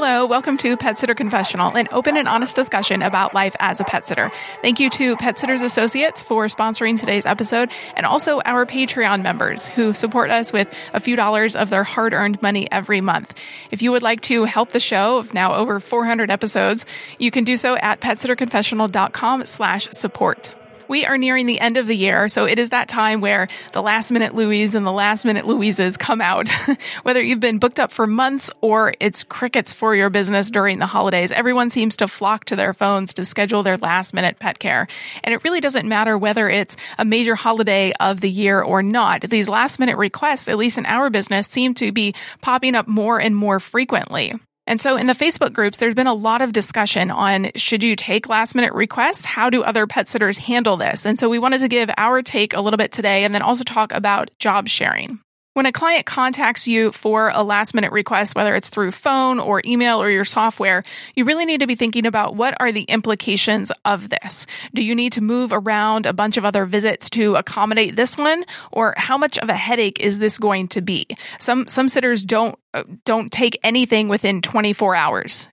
Hello, welcome to Pet Sitter Confessional, an open and honest discussion about life as a pet sitter. Thank you to Pet Sitters Associates for sponsoring today's episode and also our Patreon members who support us with a few dollars of their hard earned money every month. If you would like to help the show of now over 400 episodes, you can do so at petsitterconfessional.com slash support we are nearing the end of the year, so it is that time where the last minute Louise and the last minute Louises come out. Whether you've been booked up for months or it's crickets for your business during the holidays, everyone seems to flock to their phones to schedule their last minute pet care. And it really doesn't matter whether it's a major holiday of the year or not. These last minute requests, at least in our business, seem to be popping up more and more frequently. And so in the Facebook groups, there's been a lot of discussion on should you take last minute requests? How do other pet sitters handle this? And so we wanted to give our take a little bit today and then also talk about job sharing. When a client contacts you for a last minute request, whether it's through phone or email or your software, you really need to be thinking about what are the implications of this. Do you need to move around a bunch of other visits to accommodate this one? Or how much of a headache is this going to be? Some, some sitters don't, uh, don't take anything within 24 hours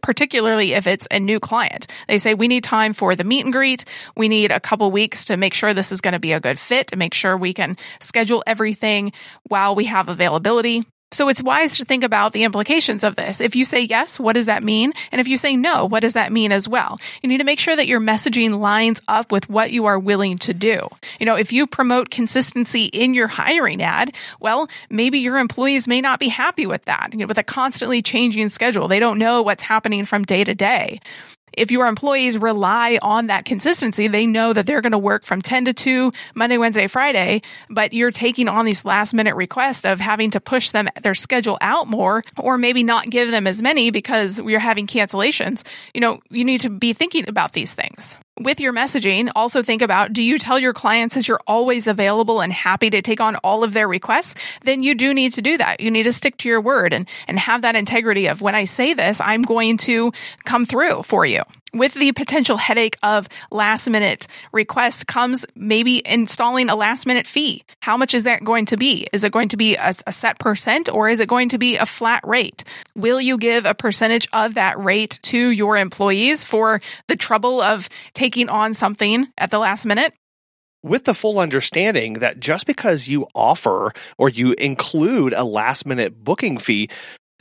particularly if it's a new client. They say, we need time for the meet and greet. We need a couple weeks to make sure this is going to be a good fit, to make sure we can schedule everything while we have availability. So it's wise to think about the implications of this. If you say yes, what does that mean? And if you say no, what does that mean as well? You need to make sure that your messaging lines up with what you are willing to do. You know, if you promote consistency in your hiring ad, well, maybe your employees may not be happy with that. You know, with a constantly changing schedule, they don't know what's happening from day to day if your employees rely on that consistency, they know that they're going to work from 10 to 2 Monday, Wednesday, Friday, but you're taking on these last minute requests of having to push them their schedule out more or maybe not give them as many because we're having cancellations. You know, you need to be thinking about these things with your messaging, also think about do you tell your clients that you're always available and happy to take on all of their requests? Then you do need to do that. You need to stick to your word and, and have that integrity of when I say this, I'm going to come through for you with the potential headache of last minute requests comes maybe installing a last minute fee. How much is that going to be? Is it going to be a, a, set percent or is it going to be a flat rate? Will you give a percentage of that rate to your employees for the trouble of taking on something at the last minute? with the full understanding that just because you offer or you include a last minute booking fee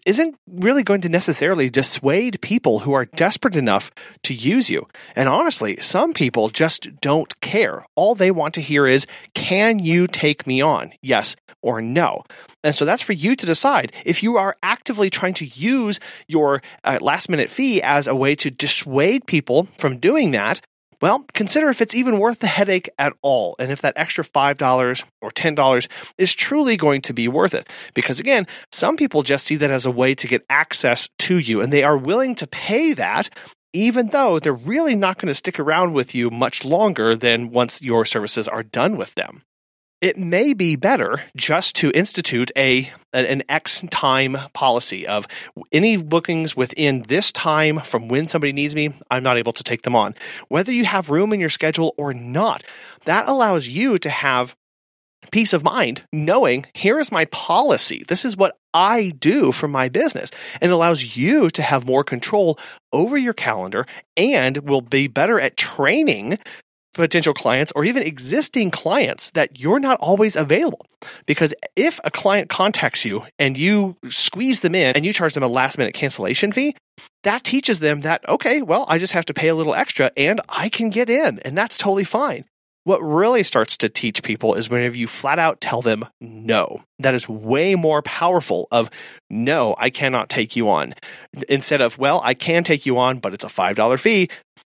isn't really going to necessarily dissuade people who are desperate enough to use you. And honestly, some people just don't care. All they want to hear is, can you take me on? Yes or no. And so that's for you to decide. If you are actively trying to use your uh, last minute fee as a way to dissuade people from doing that, well, consider if it's even worth the headache at all, and if that extra $5 or $10 is truly going to be worth it. Because again, some people just see that as a way to get access to you, and they are willing to pay that even though they're really not going to stick around with you much longer than once your services are done with them it may be better just to institute a an X time policy of any bookings within this time from when somebody needs me, I'm not able to take them on. Whether you have room in your schedule or not, that allows you to have peace of mind knowing here is my policy. This is what I do for my business and it allows you to have more control over your calendar and will be better at training potential clients or even existing clients that you're not always available. Because if a client contacts you and you squeeze them in and you charge them a last minute cancellation fee, that teaches them that, okay, well, I just have to pay a little extra and I can get in, and that's totally fine. What really starts to teach people is whenever you flat out tell them no. That is way more powerful of no, I cannot take you on. Instead of, well, I can take you on, but it's a $5 fee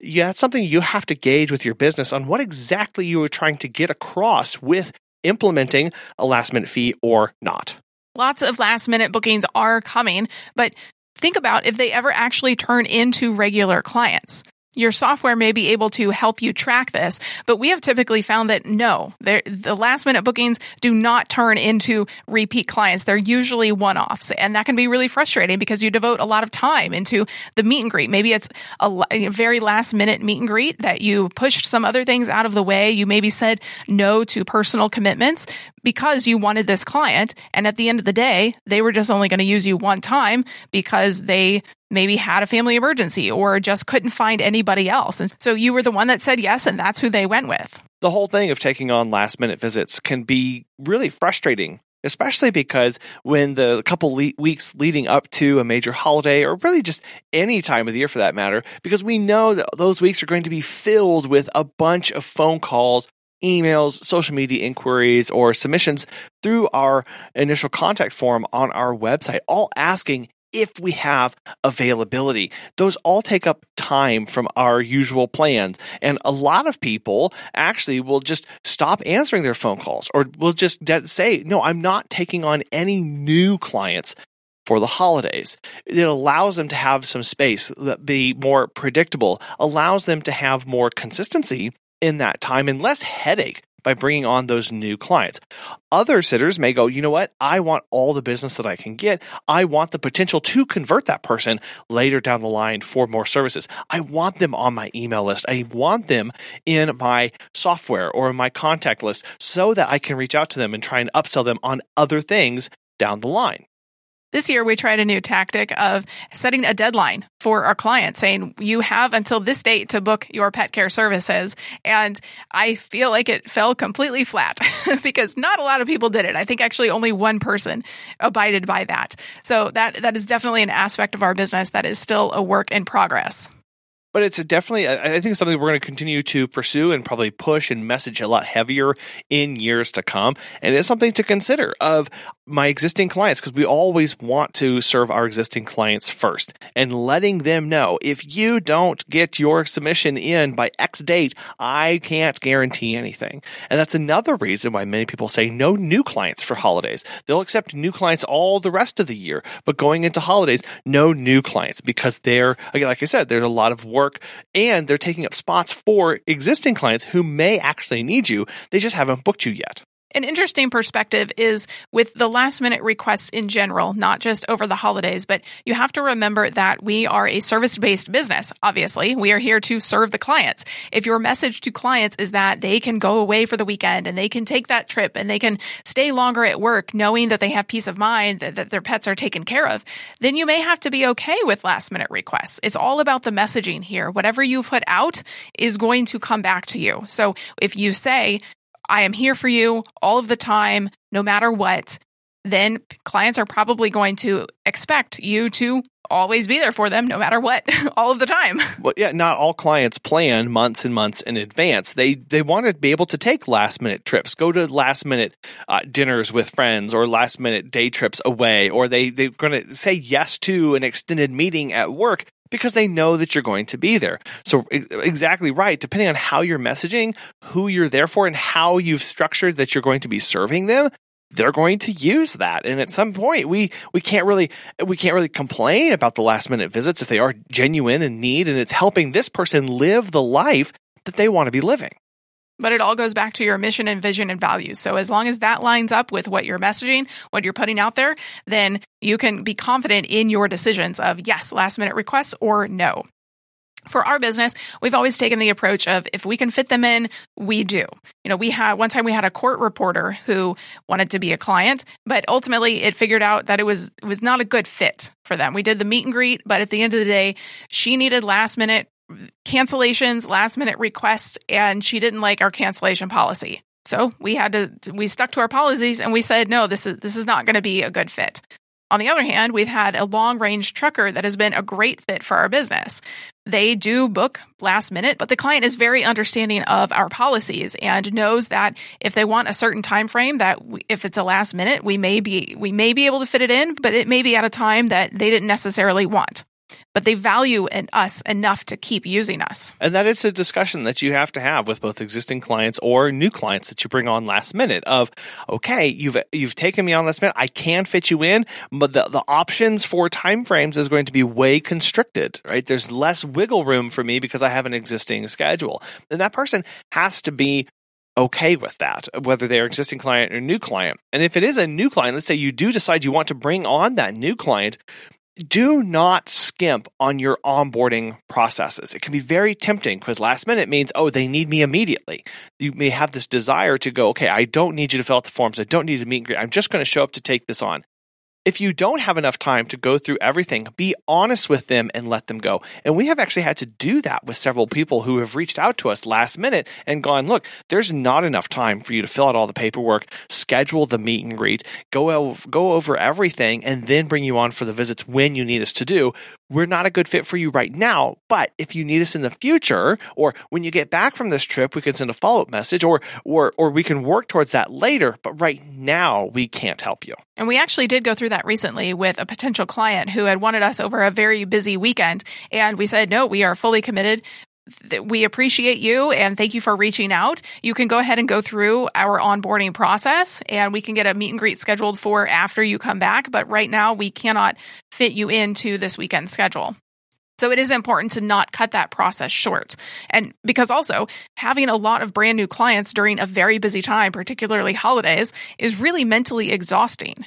yeah, that's something you have to gauge with your business on what exactly you are trying to get across with implementing a last minute fee or not. Lots of last minute bookings are coming, but think about if they ever actually turn into regular clients. Your software may be able to help you track this, but we have typically found that no, the last minute bookings do not turn into repeat clients. They're usually one offs. And that can be really frustrating because you devote a lot of time into the meet and greet. Maybe it's a, a very last minute meet and greet that you pushed some other things out of the way. You maybe said no to personal commitments. Because you wanted this client. And at the end of the day, they were just only going to use you one time because they maybe had a family emergency or just couldn't find anybody else. And so you were the one that said yes, and that's who they went with. The whole thing of taking on last minute visits can be really frustrating especially because when the couple le- weeks leading up to a major holiday or really just any time of the year for that matter because we know that those weeks are going to be filled with a bunch of phone calls emails, social media inquiries, or submissions through our initial contact form on our website, all asking if we have availability. Those all take up time from our usual plans. And a lot of people actually will just stop answering their phone calls or will just say, no, I'm not taking on any new clients for the holidays. It allows them to have some space that be more predictable, allows them to have more consistency in that time and less headache by bringing on those new clients. Other sitters may go, you know what? I want all the business that I can get. I want the potential to convert that person later down the line for more services. I want them on my email list. I want them in my software or in my contact list so that I can reach out to them and try and upsell them on other things down the line. This year, we tried a new tactic of setting a deadline for our clients, saying you have until this date to book your pet care services. And I feel like it fell completely flat because not a lot of people did it. I think actually only one person abided by that. So that that is definitely an aspect of our business that is still a work in progress but it's definitely i think something we're going to continue to pursue and probably push and message a lot heavier in years to come. And it's something to consider of my existing clients because we always want to serve our existing clients first and letting them know if you don't get your submission in by x date i can't guarantee anything. And that's another reason why many people say no new clients for holidays. They'll accept new clients all the rest of the year but going into holidays no new clients because they're again like i said there's a lot of work work and they're taking up spots for existing clients who may actually need you. They just haven't booked you yet. An interesting perspective is with the last minute requests in general, not just over the holidays, but you have to remember that we are a service based business. Obviously, we are here to serve the clients. If your message to clients is that they can go away for the weekend and they can take that trip and they can stay longer at work knowing that they have peace of mind that, that their pets are taken care of, then you may have to be okay with last minute requests. It's all about the messaging here. Whatever you put out is going to come back to you. So if you say, I am here for you all of the time, no matter what, then clients are probably going to expect you to always be there for them no matter what all of the time. Well, yeah, not all clients plan months and months in advance. They they want to be able to take last minute trips, go to last minute uh, dinners with friends or last minute day trips away or they they're going to say yes to an extended meeting at work because they know that you're going to be there. So exactly right. Depending on how you're messaging, who you're there for, and how you've structured that you're going to be serving them, they're going to use that. And at some point, we we can't really we can't really complain about the last minute visits if they are genuine and need, and it's helping this person live the life that they want to be living. But it all goes back to your mission and vision and values. So as long as that lines up with what you're messaging, what you're putting out there, then you can be confident in your decisions of yes, last minute requests or no. For our business, we've always taken the approach of if we can fit them in, we do. You know, we had one time we had a court reporter who wanted to be a client, but ultimately it figured out that it was it was not a good fit for them. We did the meet and greet, but at the end of the day, she needed last minute cancellations, last minute requests, and she didn't like our cancellation policy. So we had to we stuck to our policies and we said no, this is this is not going to be a good fit. On the other hand, we've had a long range trucker that has been a great fit for our business. They do book last minute, but the client is very understanding of our policies and knows that if they want a certain time frame that we, if it's a last minute, we may be we may be able to fit it in, but it may be at a time that they didn't necessarily want but they value us enough to keep using us. And that is a discussion that you have to have with both existing clients or new clients that you bring on last minute of, okay, you've you've taken me on last minute. I can fit you in, but the, the options for timeframes is going to be way constricted, right? There's less wiggle room for me because I have an existing schedule. And that person has to be okay with that, whether they're existing client or new client. And if it is a new client, let's say you do decide you want to bring on that new client, do not skimp on your onboarding processes. It can be very tempting because last minute means, oh, they need me immediately. You may have this desire to go, okay, I don't need you to fill out the forms. I don't need to meet and greet. I'm just going to show up to take this on if you don't have enough time to go through everything, be honest with them and let them go. And we have actually had to do that with several people who have reached out to us last minute and gone, look, there's not enough time for you to fill out all the paperwork, schedule the meet and greet, go over, go over everything, and then bring you on for the visits when you need us to do. We're not a good fit for you right now, but if you need us in the future, or when you get back from this trip, we can send a follow up message, or or or we can work towards that later. But right now, we can't help you. And we actually did go through recently with a potential client who had wanted us over a very busy weekend. And we said, no, we are fully committed. We appreciate you and thank you for reaching out. You can go ahead and go through our onboarding process and we can get a meet and greet scheduled for after you come back. But right now, we cannot fit you into this weekend schedule. So it is important to not cut that process short. And because also having a lot of brand new clients during a very busy time, particularly holidays, is really mentally exhausting.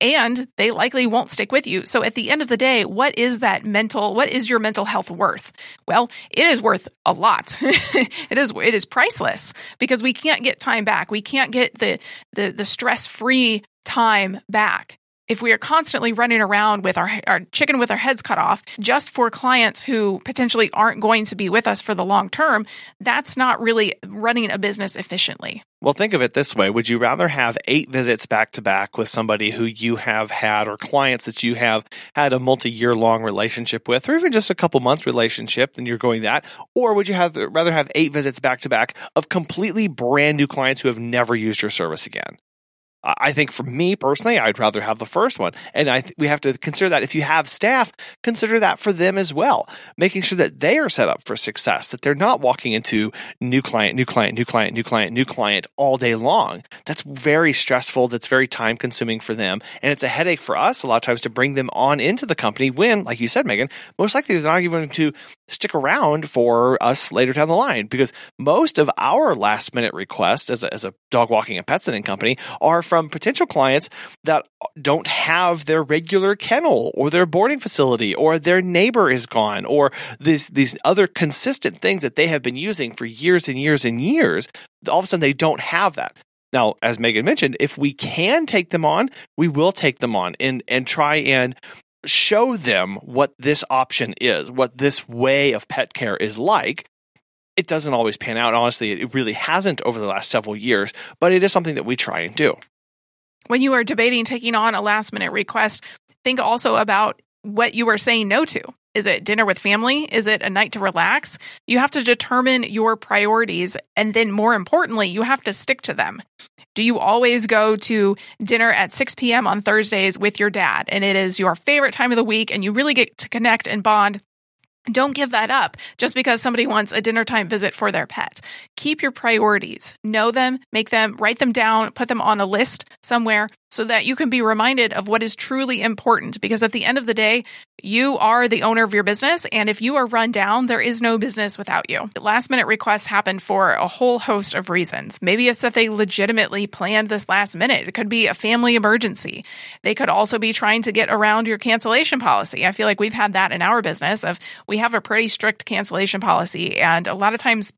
And they likely won't stick with you. So at the end of the day, what is that mental, what is your mental health worth? Well, it is worth a lot. it is, it is priceless because we can't get time back. We can't get the, the, the stress free time back if we are constantly running around with our, our chicken with our heads cut off just for clients who potentially aren't going to be with us for the long term, that's not really running a business efficiently. Well, think of it this way. Would you rather have eight visits back to back with somebody who you have had or clients that you have had a multi year long relationship with, or even just a couple months relationship and you're going that? Or would you have rather have eight visits back to back of completely brand new clients who have never used your service again? I think for me personally, I'd rather have the first one. And I th- we have to consider that if you have staff, consider that for them as well, making sure that they are set up for success, that they're not walking into new client, new client, new client, new client, new client all day long. That's very stressful. That's very time consuming for them. And it's a headache for us a lot of times to bring them on into the company when, like you said, Megan, most likely they're not even going to stick around for us later down the line because most of our last minute requests as a, as a dog walking and pet sitting company are from potential clients that don't have their regular kennel or their boarding facility or their neighbor is gone or these, these other consistent things that they have been using for years and years and years. All of a sudden they don't have that. Now, as Megan mentioned, if we can take them on, we will take them on and, and try and show them what this option is, what this way of pet care is like. It doesn't always pan out. Honestly, it really hasn't over the last several years, but it is something that we try and do. When you are debating taking on a last minute request, think also about what you are saying no to. Is it dinner with family? Is it a night to relax? You have to determine your priorities. And then, more importantly, you have to stick to them. Do you always go to dinner at 6 p.m. on Thursdays with your dad and it is your favorite time of the week and you really get to connect and bond? Don't give that up just because somebody wants a dinner time visit for their pet. Keep your priorities, know them, make them, write them down, put them on a list somewhere so that you can be reminded of what is truly important. Because at the end of the day, you are the owner of your business. And if you are run down, there is no business without you. Last minute requests happen for a whole host of reasons. Maybe it's that they legitimately planned this last minute. It could be a family emergency. They could also be trying to get around your cancellation policy. I feel like we've had that in our business of we have a pretty strict cancellation policy. And a lot of times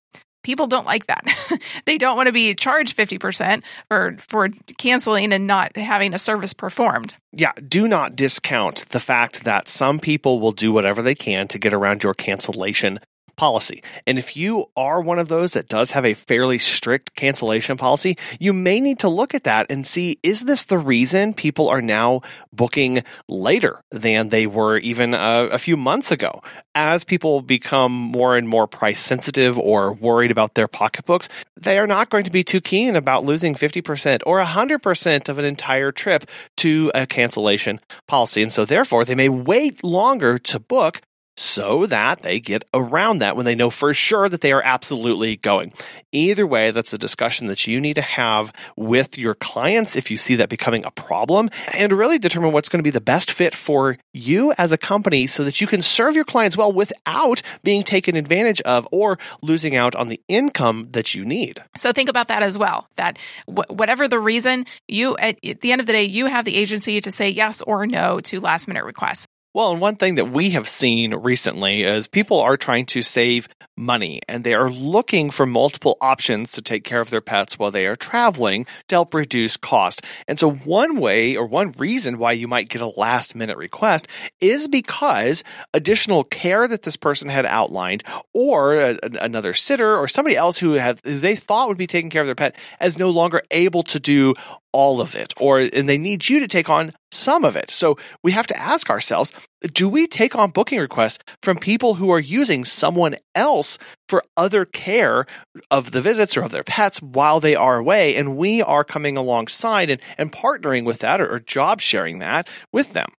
people don't like that. they don't want to be charged 50% for for canceling and not having a service performed. Yeah, do not discount the fact that some people will do whatever they can to get around your cancellation policy. And if you are one of those that does have a fairly strict cancellation policy, you may need to look at that and see is this the reason people are now booking later than they were even a, a few months ago? As people become more and more price sensitive or worried about their pocketbooks, they are not going to be too keen about losing 50% or 100% of an entire trip to a cancellation policy. And so therefore, they may wait longer to book so that they get around that when they know for sure that they are absolutely going. Either way, that's a discussion that you need to have with your clients if you see that becoming a problem and really determine what's going to be the best fit for you as a company so that you can serve your clients well without being taken advantage of or losing out on the income that you need. So think about that as well. That wh- whatever the reason, you at the end of the day, you have the agency to say yes or no to last minute requests. Well, and one thing that we have seen recently is people are trying to save money and they are looking for multiple options to take care of their pets while they are traveling to help reduce cost. And so one way or one reason why you might get a last minute request is because additional care that this person had outlined or a, another sitter or somebody else who had they thought would be taking care of their pet is no longer able to do all of it or and they need you to take on some of it. So we have to ask ourselves, do we take on booking requests from people who are using someone else for other care of the visits or of their pets while they are away and we are coming alongside and, and partnering with that or, or job sharing that with them?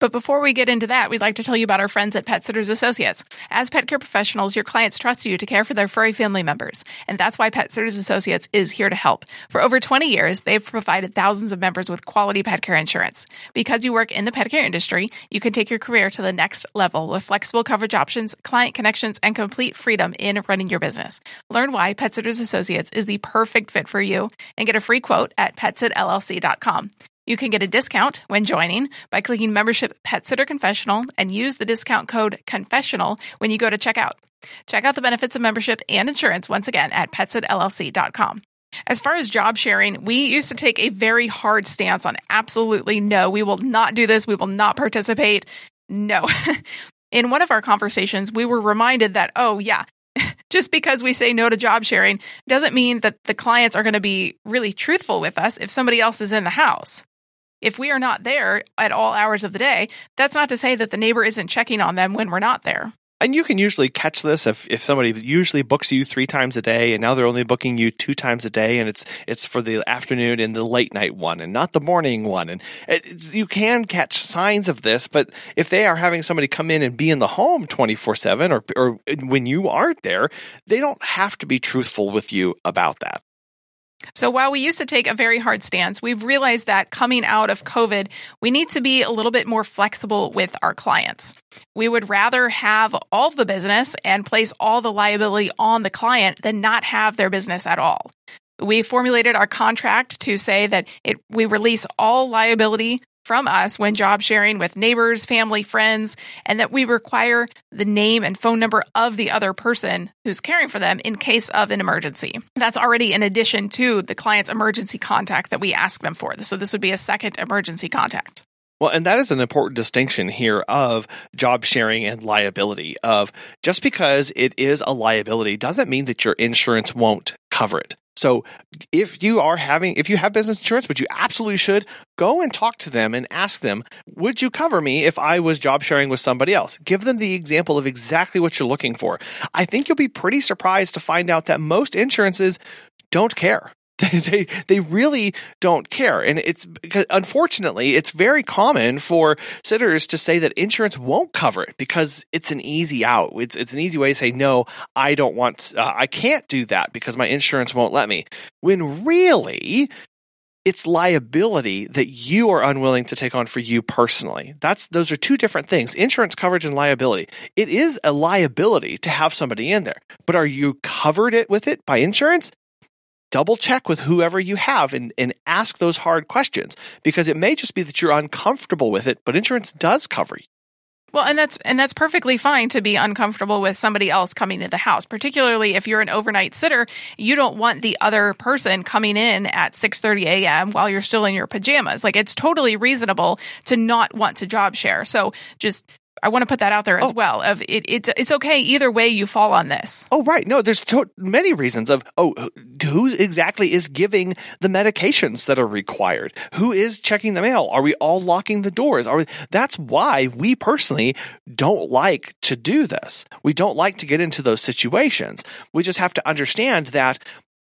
But before we get into that, we'd like to tell you about our friends at Pet Sitters Associates. As pet care professionals, your clients trust you to care for their furry family members. And that's why Pet Sitters Associates is here to help. For over 20 years, they've provided thousands of members with quality pet care insurance. Because you work in the pet care industry, you can take your career to the next level with flexible coverage options, client connections, and complete freedom in running your business. Learn why Pet Sitters Associates is the perfect fit for you and get a free quote at petsitllc.com. You can get a discount when joining by clicking membership Pet Sitter Confessional and use the discount code confessional when you go to checkout. Check out the benefits of membership and insurance once again at petsitllc.com. As far as job sharing, we used to take a very hard stance on absolutely no, we will not do this, we will not participate. No. In one of our conversations, we were reminded that, oh, yeah, just because we say no to job sharing doesn't mean that the clients are going to be really truthful with us if somebody else is in the house. If we are not there at all hours of the day, that's not to say that the neighbor isn't checking on them when we're not there. And you can usually catch this if, if somebody usually books you three times a day and now they're only booking you two times a day and it's it's for the afternoon and the late night one and not the morning one. And it, you can catch signs of this, but if they are having somebody come in and be in the home 24 7 or, or when you aren't there, they don't have to be truthful with you about that. So while we used to take a very hard stance, we've realized that coming out of COVID, we need to be a little bit more flexible with our clients. We would rather have all the business and place all the liability on the client than not have their business at all. We formulated our contract to say that it, we release all liability from us when job sharing with neighbors, family, friends, and that we require the name and phone number of the other person who's caring for them in case of an emergency. That's already in addition to the client's emergency contact that we ask them for. So this would be a second emergency contact. Well, and that is an important distinction here of job sharing and liability. Of just because it is a liability doesn't mean that your insurance won't cover it. So if you are having, if you have business insurance, which you absolutely should, go and talk to them and ask them, would you cover me if I was job sharing with somebody else? Give them the example of exactly what you're looking for. I think you'll be pretty surprised to find out that most insurances don't care. They, they, really don't care. And it's unfortunately, it's very common for sitters to say that insurance won't cover it because it's an easy out. It's, it's an easy way to say, no, I don't want, uh, I can't do that because my insurance won't let me. When really, it's liability that you are unwilling to take on for you personally. That's those are two different things. Insurance coverage and liability. It is a liability to have somebody in there. But are you covered it with it by insurance? Double check with whoever you have and, and ask those hard questions because it may just be that you're uncomfortable with it, but insurance does cover you. Well, and that's and that's perfectly fine to be uncomfortable with somebody else coming to the house, particularly if you're an overnight sitter. You don't want the other person coming in at 6:30 a.m. while you're still in your pajamas. Like it's totally reasonable to not want to job share. So just I want to put that out there as oh. well. Of it, it's it's okay either way you fall on this. Oh right, no, there's to- many reasons of oh who exactly is giving the medications that are required? Who is checking the mail? Are we all locking the doors? Are we, that's why we personally don't like to do this. We don't like to get into those situations. We just have to understand that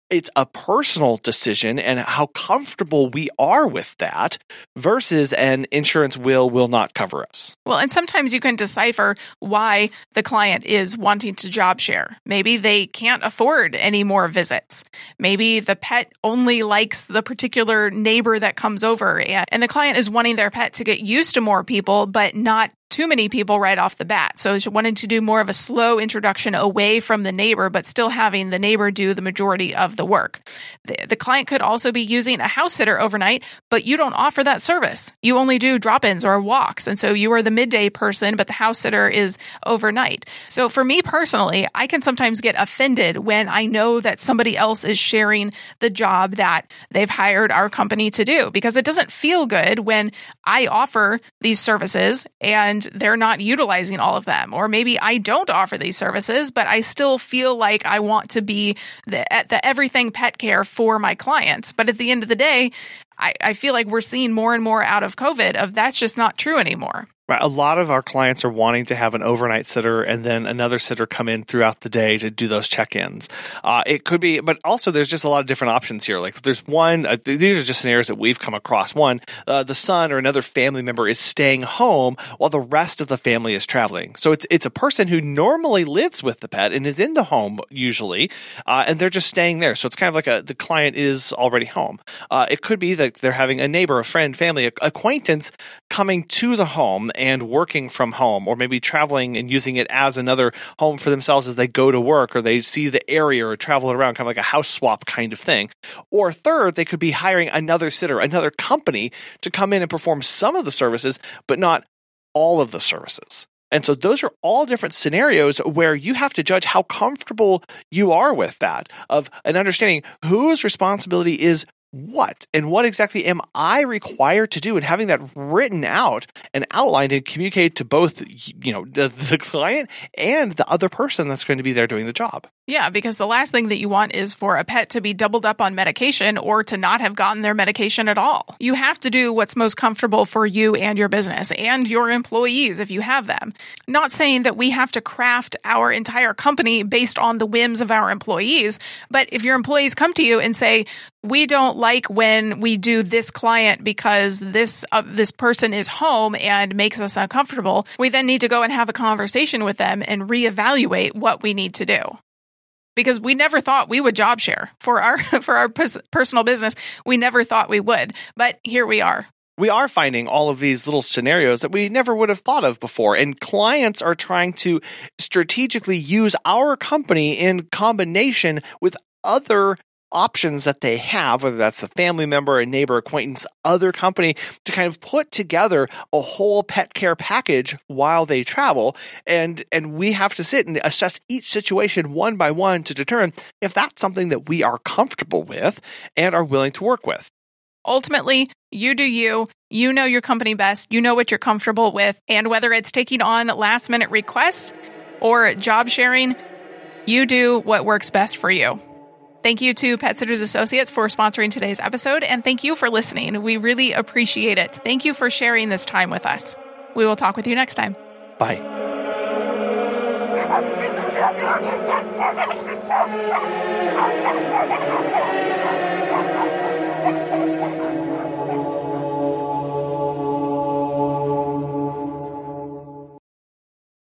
it's a personal decision and how comfortable we are with that versus an insurance will will not cover us. Well, and sometimes you can decipher why the client is wanting to job share. Maybe they can't afford any more visits. Maybe the pet only likes the particular neighbor that comes over and, the client is wanting their pet to get used to more people but not too many people right off the bat. So she wanted to do more of a slow introduction away from the neighbor, but still having the neighbor do the majority of the work. The, the client could also be using a house sitter overnight, but you don't offer that service. You only do drop ins or walks. And so you are the midday person, but the house sitter is overnight. So for me personally, I can sometimes get offended when I know that somebody else is sharing the job that they've hired our company to do because it doesn't feel good when I offer these services and they're not utilizing all of them. Or maybe I don't offer these services, but I still feel like I want to be the, the everything pet care for my clients. But at the end of the day, I, I feel like we're seeing more and more out of COVID of that's just not true anymore. Right. A lot of our clients are wanting to have an overnight sitter and then another sitter come in throughout the day to do those check ins. Uh, it could be, but also there's just a lot of different options here. Like there's one, uh, these are just scenarios that we've come across. One, uh, the son or another family member is staying home while the rest of the family is traveling. So it's, it's a person who normally lives with the pet and is in the home usually, uh, and they're just staying there. So it's kind of like a, the client is already home. Uh, it could be that they're having a neighbor, a friend, family, acquaintance coming to the home and working from home, or maybe traveling and using it as another home for themselves as they go to work or they see the area or travel around, kind of like a house swap kind of thing. Or third, they could be hiring another sitter, another company to come in and perform some of the services, but not all of the services. And so those are all different scenarios where you have to judge how comfortable you are with that of an understanding whose responsibility is what and what exactly am I required to do and having that written out and outlined and communicate to both you know the, the client and the other person that's going to be there doing the job. Yeah, because the last thing that you want is for a pet to be doubled up on medication or to not have gotten their medication at all. You have to do what's most comfortable for you and your business and your employees if you have them. Not saying that we have to craft our entire company based on the whims of our employees, but if your employees come to you and say, we don't like when we do this client because this uh, this person is home and makes us uncomfortable. We then need to go and have a conversation with them and reevaluate what we need to do. Because we never thought we would job share for our for our personal business. We never thought we would, but here we are we are finding all of these little scenarios that we never would have thought of before. And clients are trying to strategically use our company in combination with other options that they have, whether that's the family member, a neighbor, acquaintance, other company, to kind of put together a whole pet care package while they travel. And, and we have to sit and assess each situation one by one to determine if that's something that we are comfortable with and are willing to work with. Ultimately, you do you. You know your company best. You know what you're comfortable with. And whether it's taking on last minute requests or job sharing, you do what works best for you. Thank you to Pet Sitters Associates for sponsoring today's episode, and thank you for listening. We really appreciate it. Thank you for sharing this time with us. We will talk with you next time. Bye.